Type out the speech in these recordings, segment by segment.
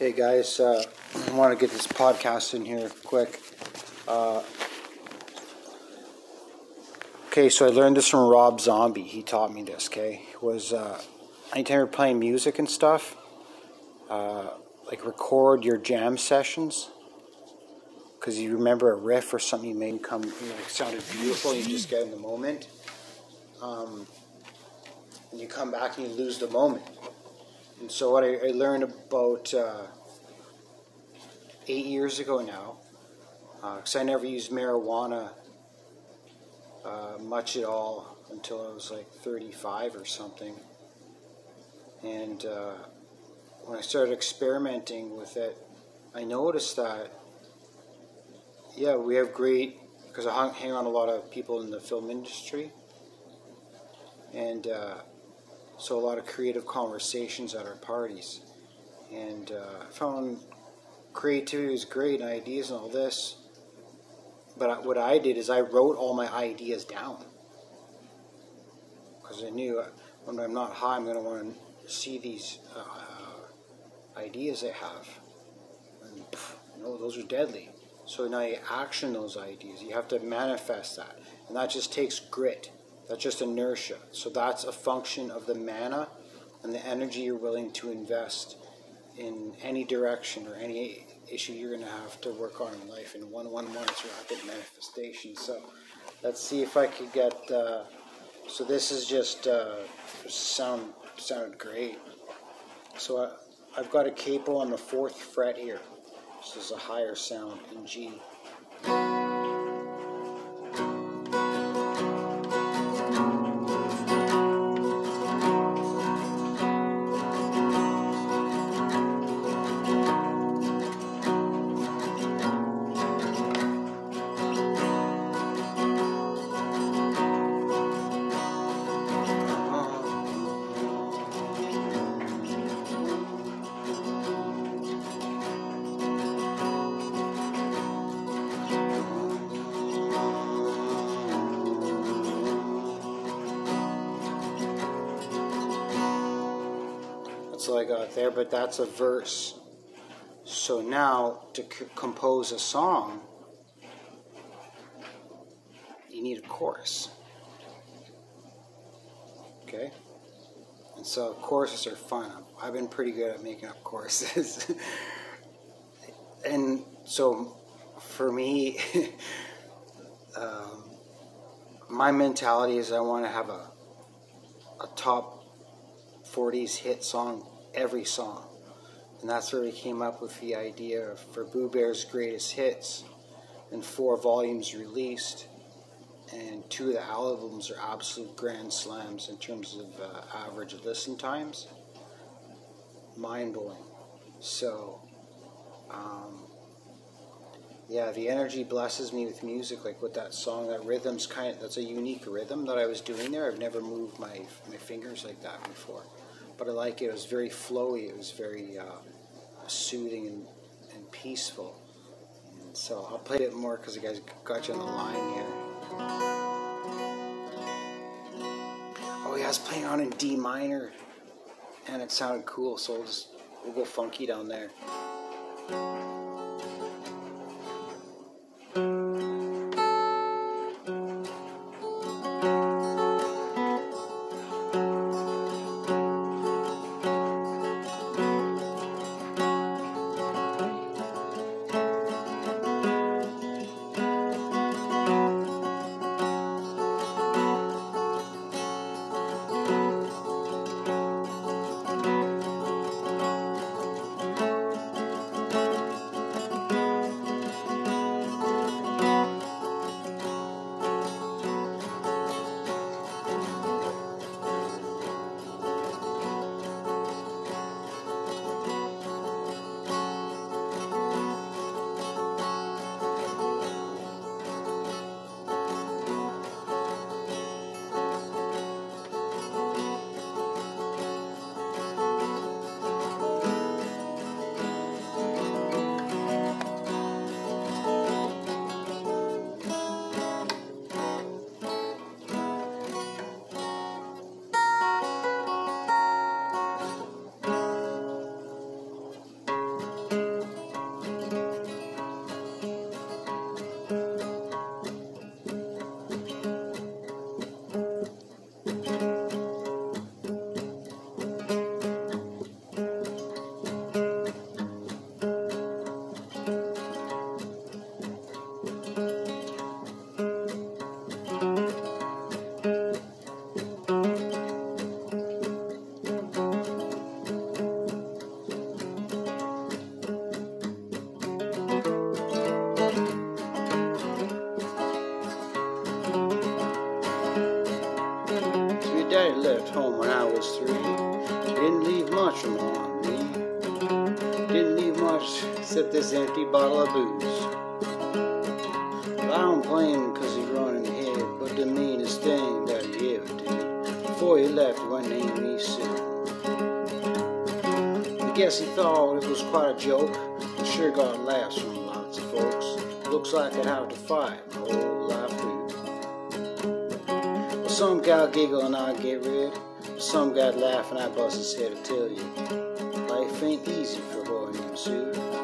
Hey guys, uh, I want to get this podcast in here quick. Uh, okay, so I learned this from Rob Zombie. He taught me this. Okay, was uh, anytime you're playing music and stuff, uh, like record your jam sessions because you remember a riff or something you made come, you know, sounded beautiful. And you just get in the moment, um, and you come back and you lose the moment. And so what I, I learned about uh, eight years ago now, because uh, I never used marijuana uh, much at all until I was like 35 or something. And uh, when I started experimenting with it, I noticed that, yeah, we have great, because I hang on a lot of people in the film industry. And uh, so a lot of creative conversations at our parties. And uh, found creativity was great and ideas and all this. But what I did is I wrote all my ideas down. Because I knew when I'm not high, I'm going to want to see these uh, ideas I have. And those are deadly. So now you action those ideas. You have to manifest that. And that just takes grit. That's just inertia. So that's a function of the mana and the energy you're willing to invest in any direction or any issue you're going to have to work on in life. And one one one is rapid manifestation. So let's see if I could get. Uh, so this is just uh, sound sounded great. So I, I've got a capo on the fourth fret here. This is a higher sound in G. there, but that's a verse. So now to c- compose a song, you need a chorus. Okay? And so choruses are fun. I've been pretty good at making up choruses. and so for me, um, my mentality is I want to have a, a top 40s hit song every song. And that's where we came up with the idea for Boo Bear's greatest hits and four volumes released. And two of the albums are absolute grand slams in terms of uh, average listen times. Mind blowing. So, um, yeah, the energy blesses me with music, like with that song. That rhythm's kind of that's a unique rhythm that I was doing there. I've never moved my my fingers like that before but I like it. It was very flowy. It was very uh, soothing and, and peaceful. And so I'll play it more because you guys got you on the line here. Oh yeah, I was playing on in D minor, and it sounded cool. So we'll just we'll go funky down there. thought it was quite a joke. It sure got laughs from lots of folks. Looks like I'd have to fight my whole life through. Well, some got giggle and I get rid. Some got laugh and I bust his head to tell you. Life ain't easy for boy named Sue.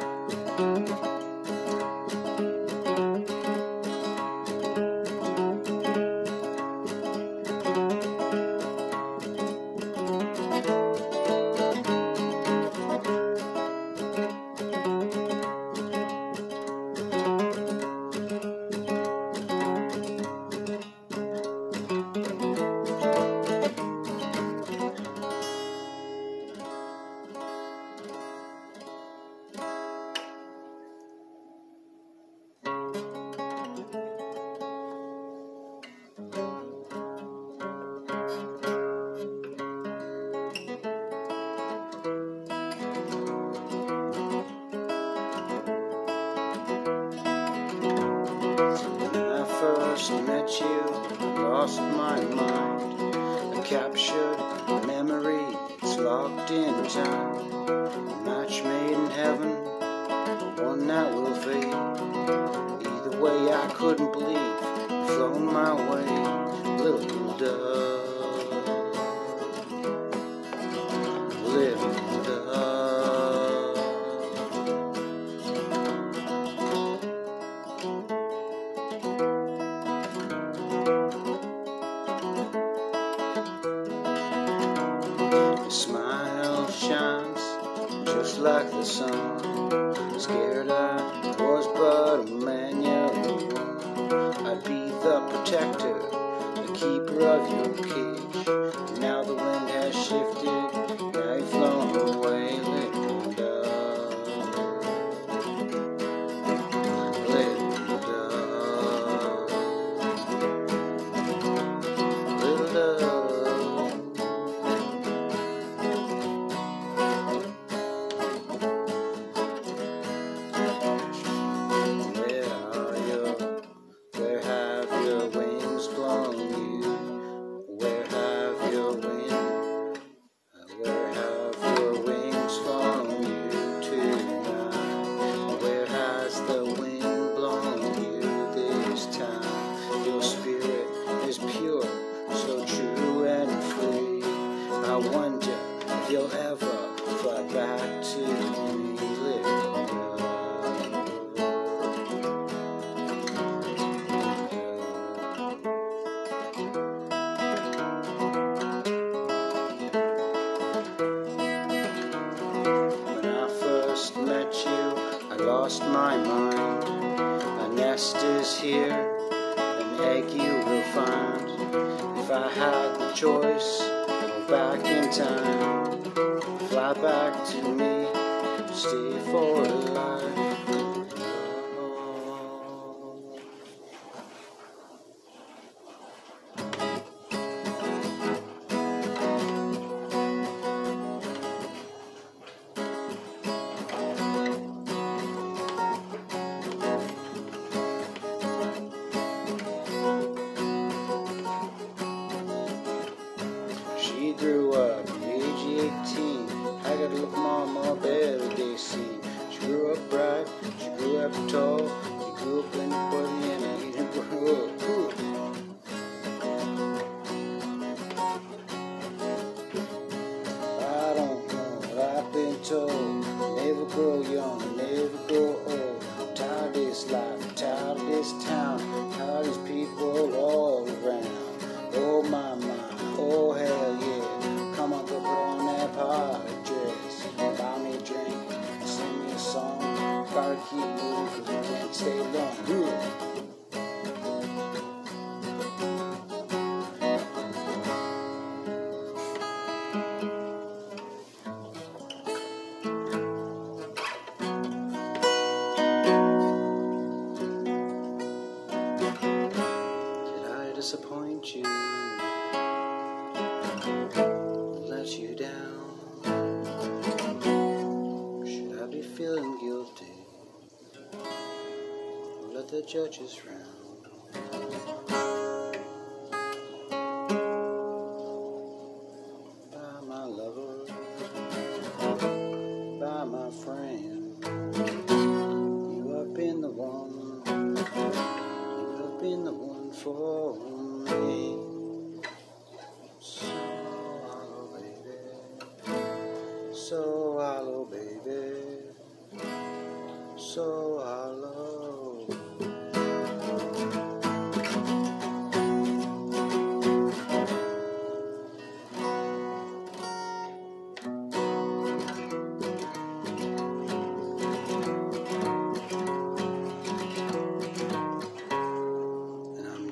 churches from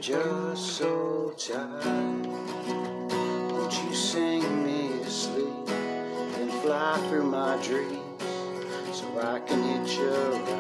just so tired. Won't you sing me to sleep and fly through my dreams so I can hit you?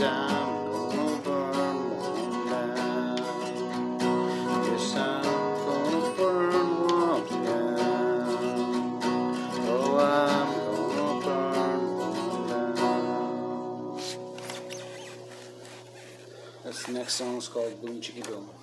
I'm gonna burn one down. Yes, I'm gonna burn one down. Oh, I'm gonna burn one down. This next song is called Boom Chicky Boom.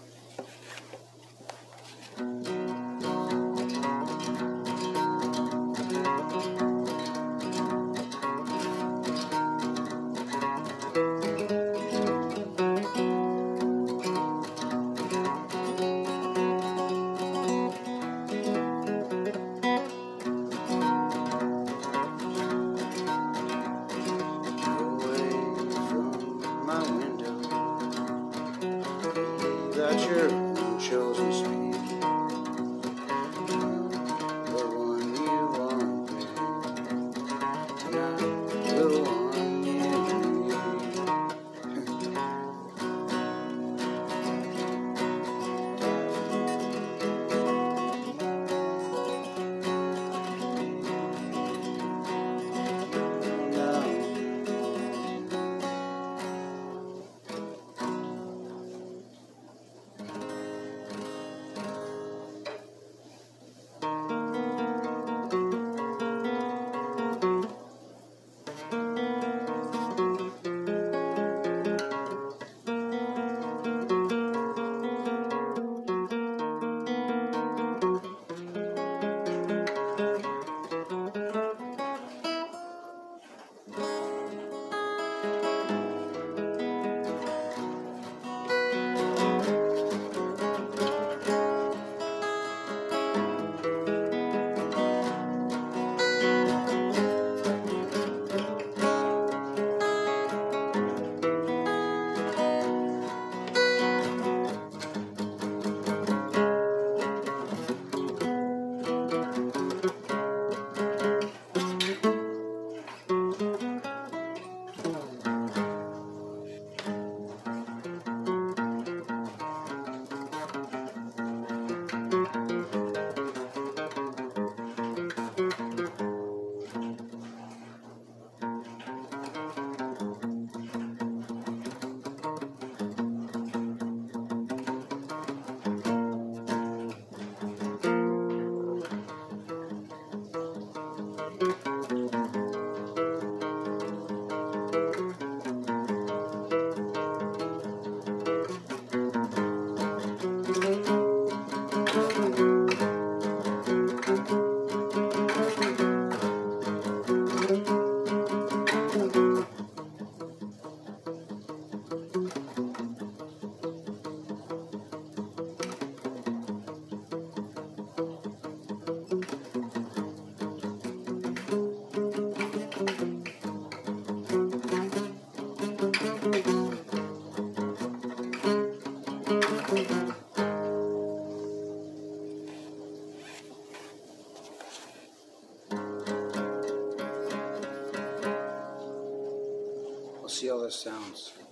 sounds.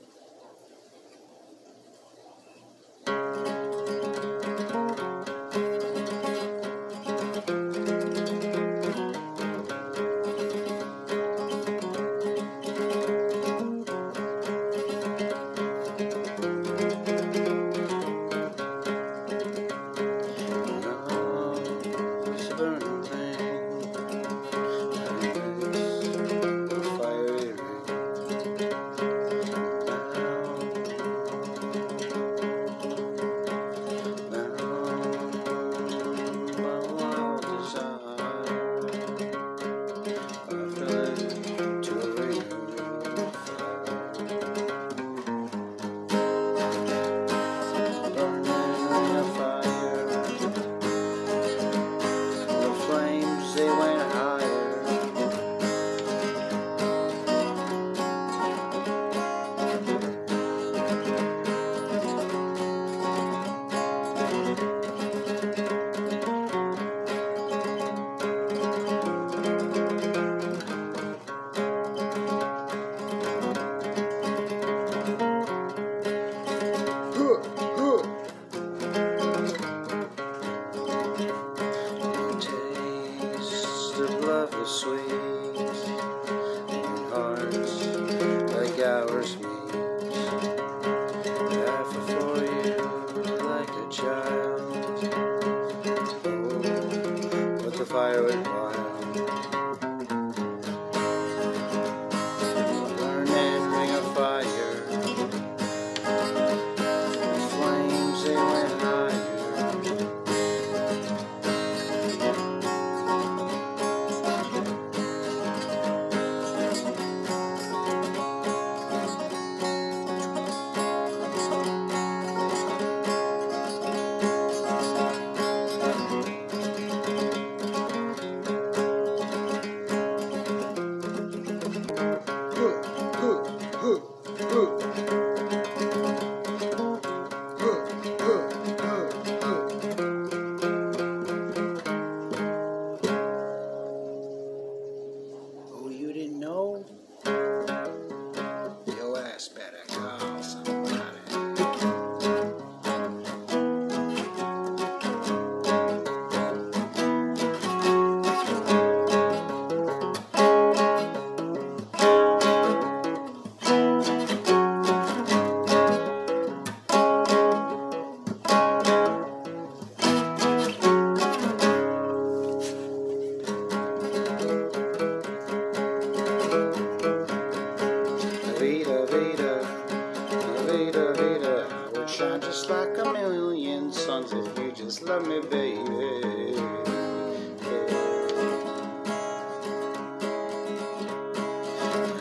just like a million suns if you just love me, baby.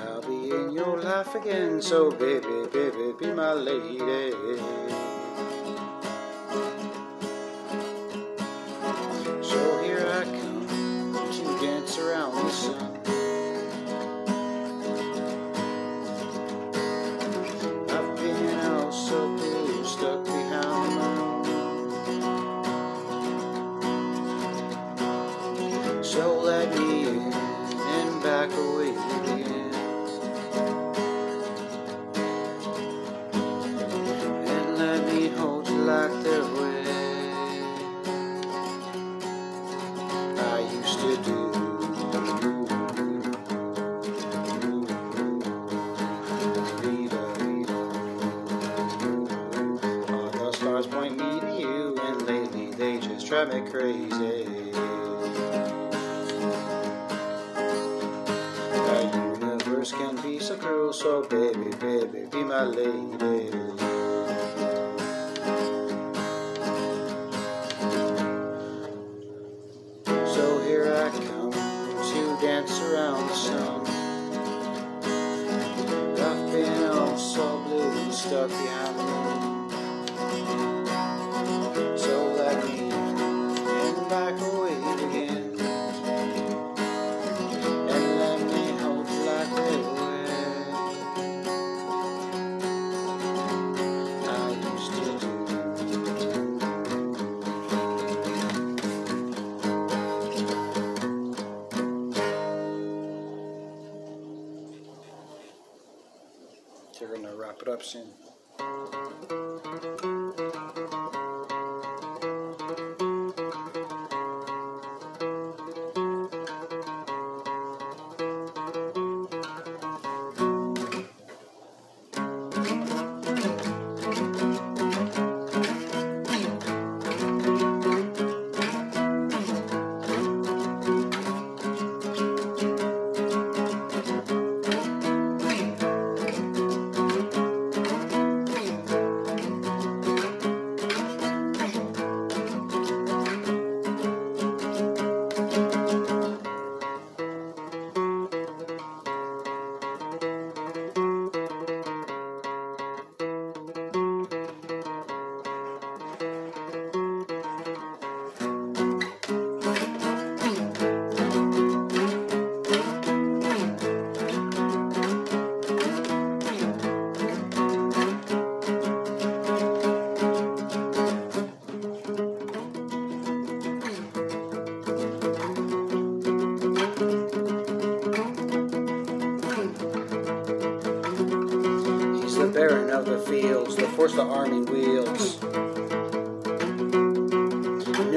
I'll be in your life again, so baby, baby, be my lady. Wrap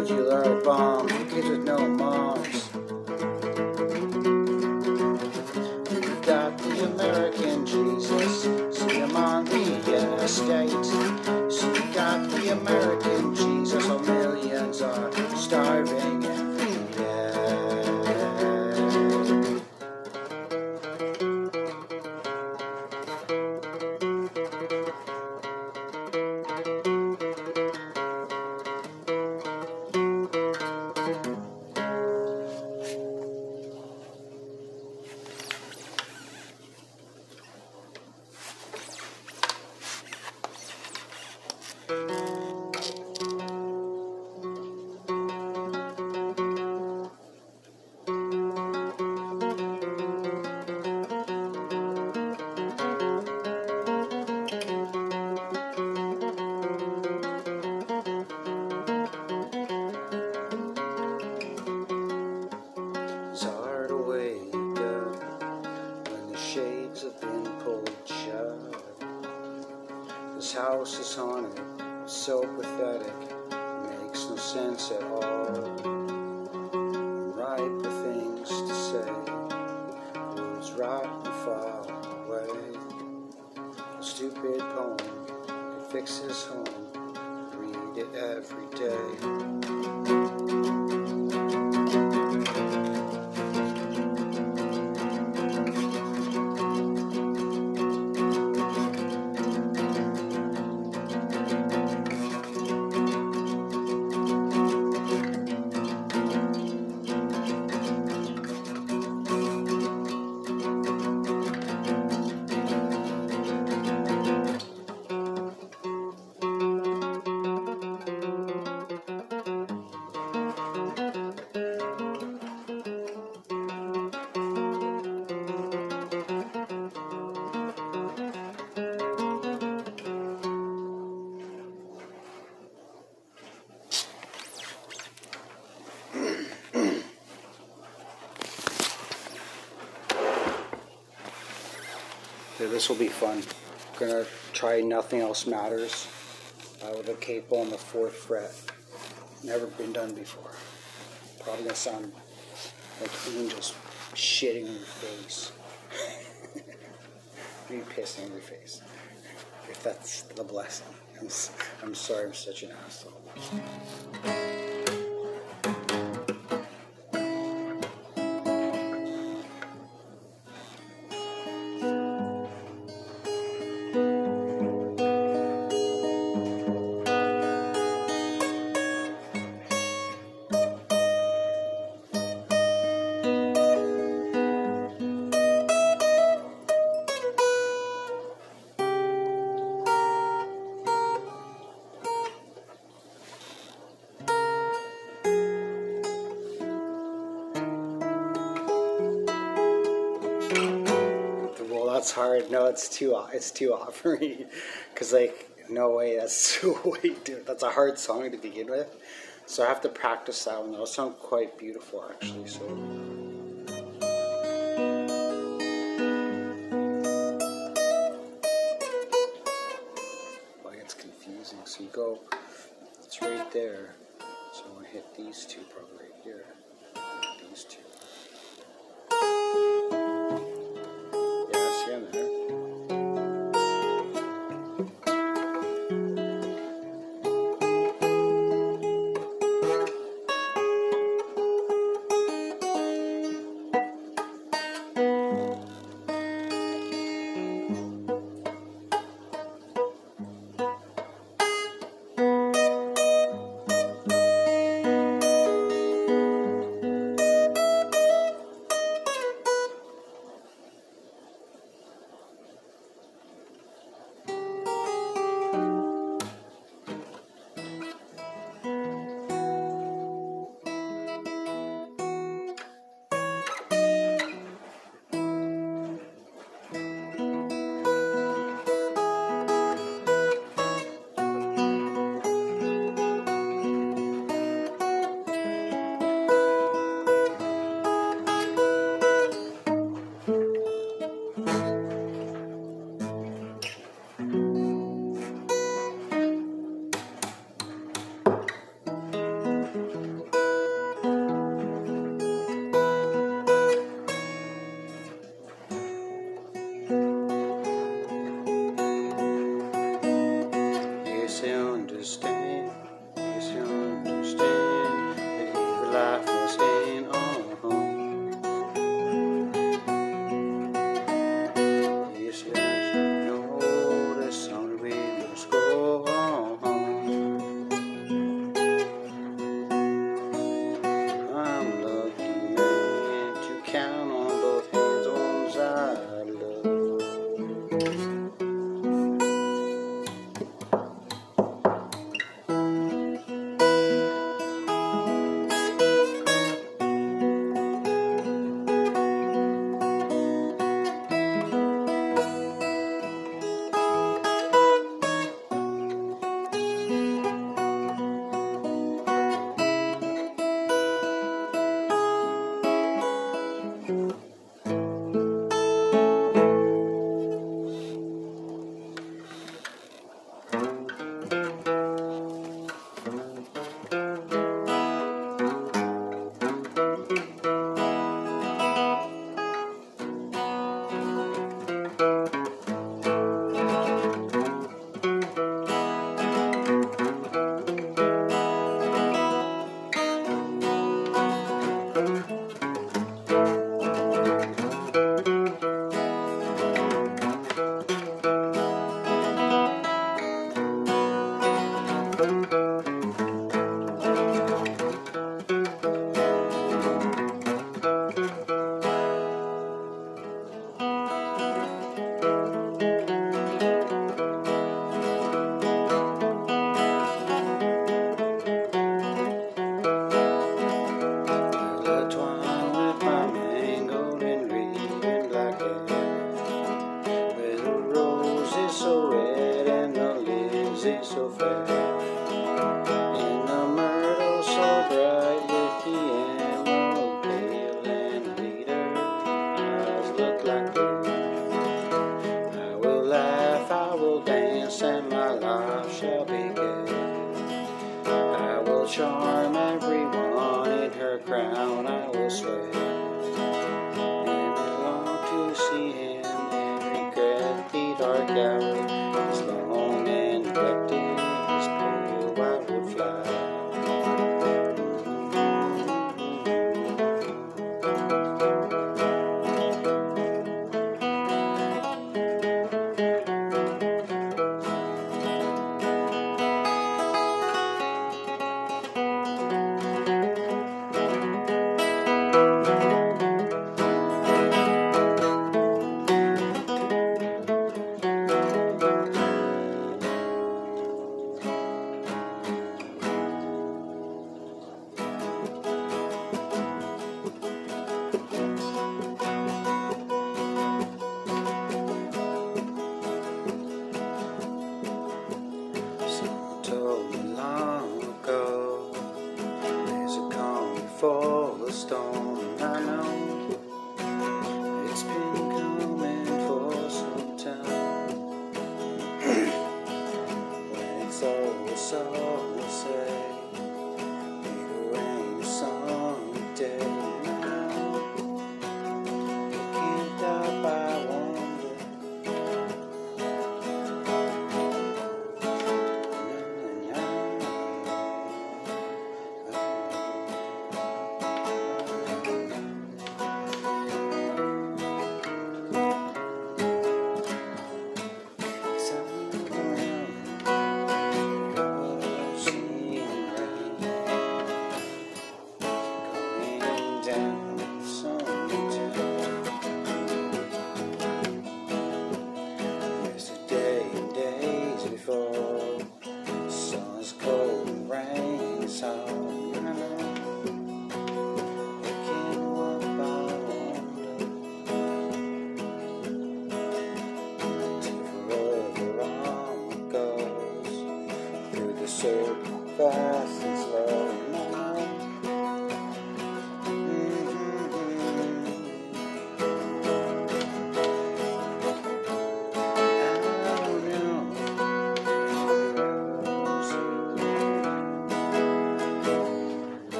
Nuclear bombs, kids with no moms. Got the American Jesus, see him on the estate. We got the American this will be fun. I'm Gonna try Nothing Else Matters uh, with a capo on the fourth fret. Never been done before. Probably gonna sound like angels shitting in your face. Maybe pissing in your face. If that's the blessing. I'm, I'm sorry I'm such an asshole. it's hard. No, it's too it's too off for me, because like no way, that's way dude, that's a hard song to begin with. So I have to practice that one. That'll sound quite beautiful actually. So. Well, it's confusing. So you go, it's right there. So I'm gonna hit these two probably right here.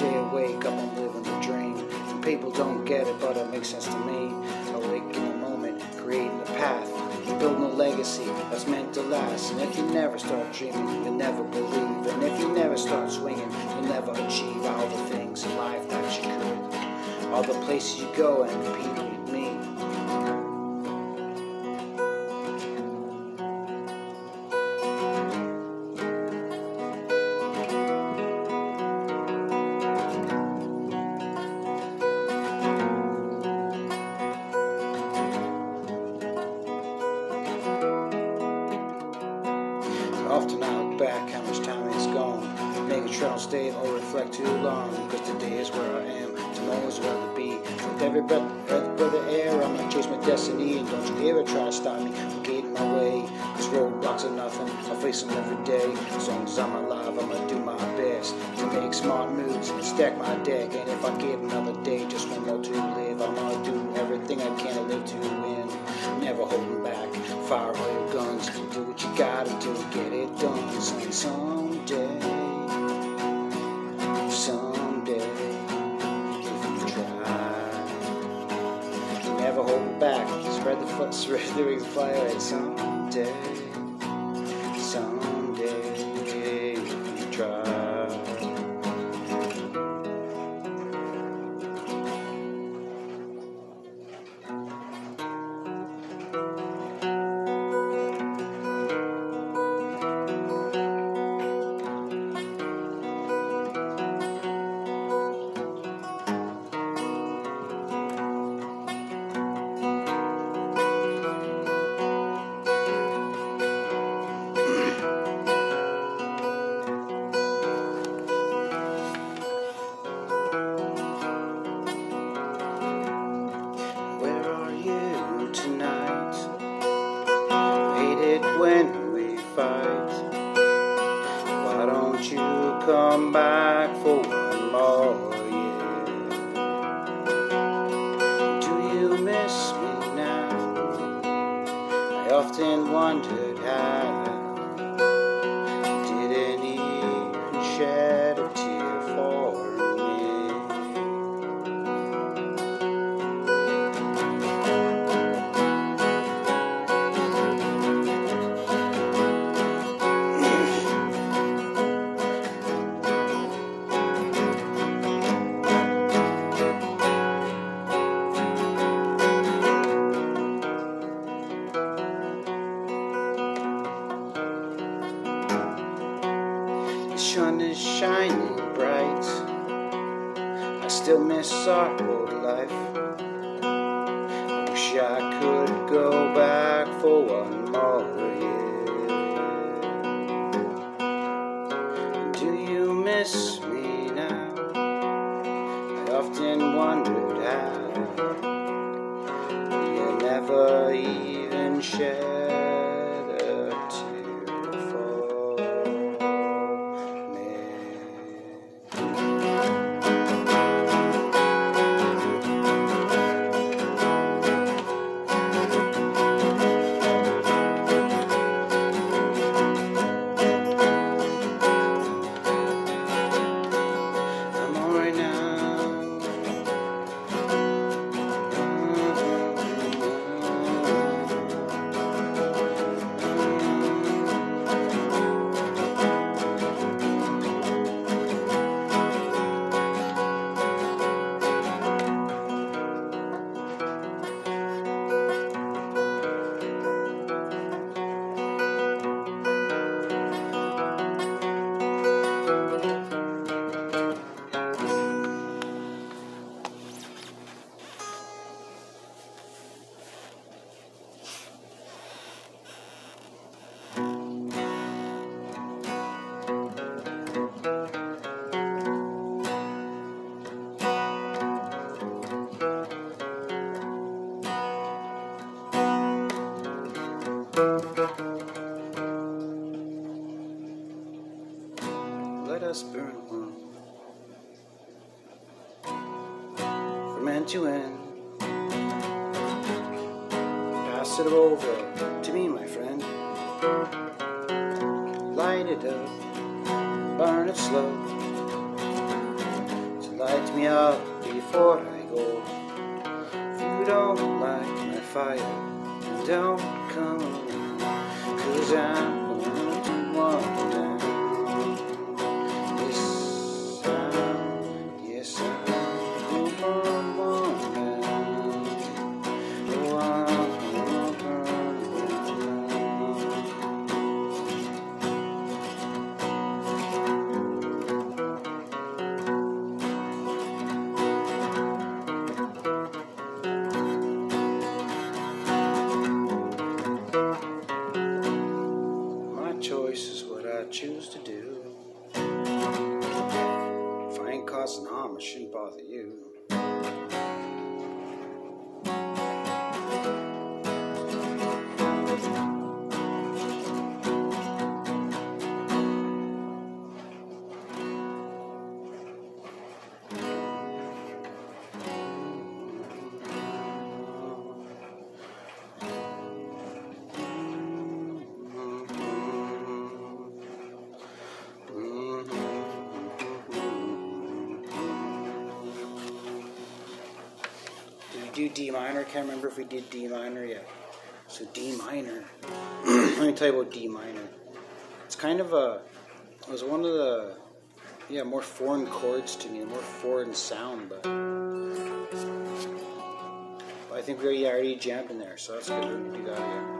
Day awake, up, I'm living the dream. And people don't get it, but it makes sense to me. Awake in the moment, creating the path. Building a legacy that's meant to last. And if you never start dreaming, you'll never believe. And if you never start swinging, you'll never achieve all the things in life that you could. All the places you go and the face every day. As long as I'm alive, I'm gonna do my best to make smart moves and stack my deck. And if I get another day, just one more to live, I'm gonna do everything I can to live to win. Never holding back, fire all your guns, do what you gotta do, get it done. And someday, someday, if you try, never hold back, spread the spread the fly away. Someday, old life. I wish I could go back for one more year. Do you miss me now? I often wondered how you never even shed it light me up before I go. If you don't like my fire, don't come. Cause I'm to want I can't remember if we did D minor yet. So D minor. Let me tell you about D minor. It's kind of a. It was one of the. Yeah, more foreign chords to me, more foreign sound, but. I think we already, already jammed in there, so that's good. We do that again.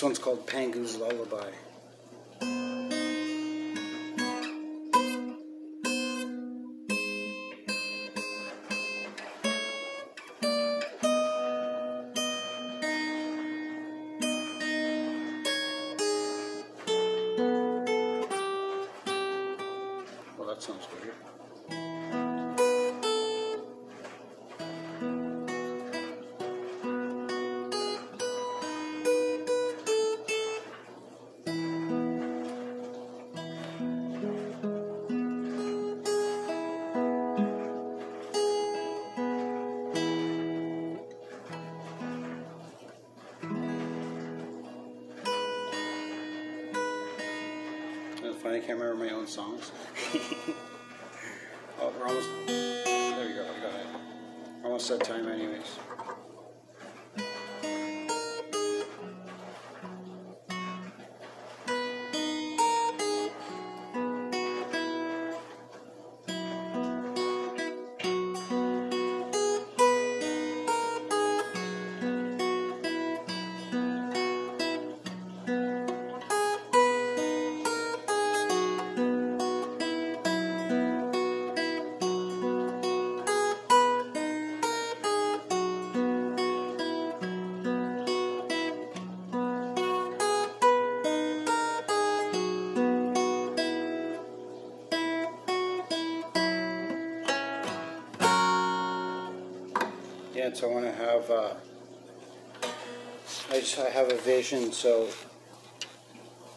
This one's called Pangu's Lullaby. can't remember my own songs. oh, we're almost. There you go. We got it. Almost at time, anyways. I want to have. Uh, I just I have a vision, so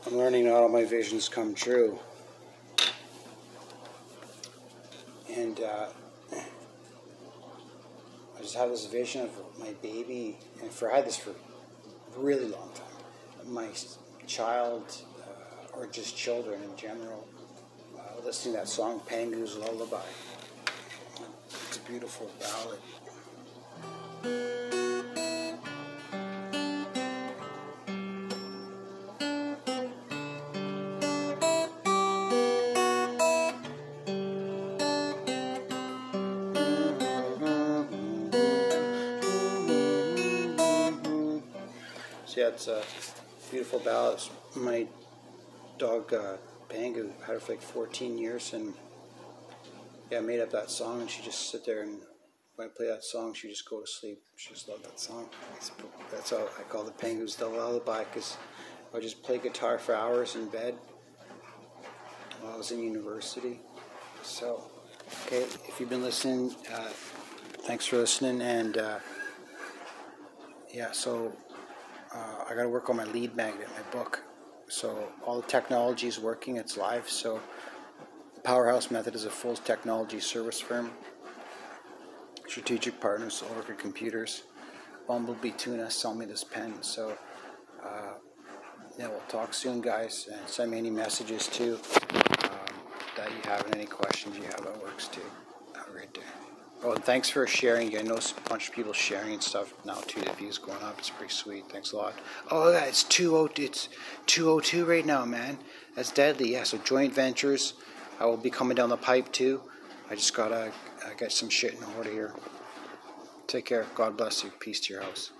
I'm learning not all my visions come true. And uh, I just have this vision of my baby, and for I had this for a really long time. My child, uh, or just children in general, uh, listening to that song "Pangu's Lullaby." It's a beautiful ballad. Yeah, it's a beautiful ballad. My dog uh, Pangu had her for like 14 years, and yeah, made up that song, and she just sit there and when I play that song, she just go to sleep. She just loved that song. That's how I call the Pangu's the lullaby because I just play guitar for hours in bed while I was in university. So, okay, if you've been listening, uh, thanks for listening, and uh, yeah, so uh, I got to work on my lead magnet, my book. So all the technology is working; it's live. So Powerhouse Method is a full technology service firm. Strategic partners, Oracle Computers, Bumblebee Tuna sell me this pen. So uh, yeah, we'll talk soon, guys, and send me any messages too um, that you have and any questions you have. That works too. Have a great day. Oh, and thanks for sharing. I know a bunch of people sharing stuff now too. The views going up. It's pretty sweet. Thanks a lot. Oh, yeah, it's two oh. It's two oh two right now, man. That's deadly. Yeah. So joint ventures. I will be coming down the pipe too. I just gotta uh, got some shit in order here. Take care. God bless you. Peace to your house.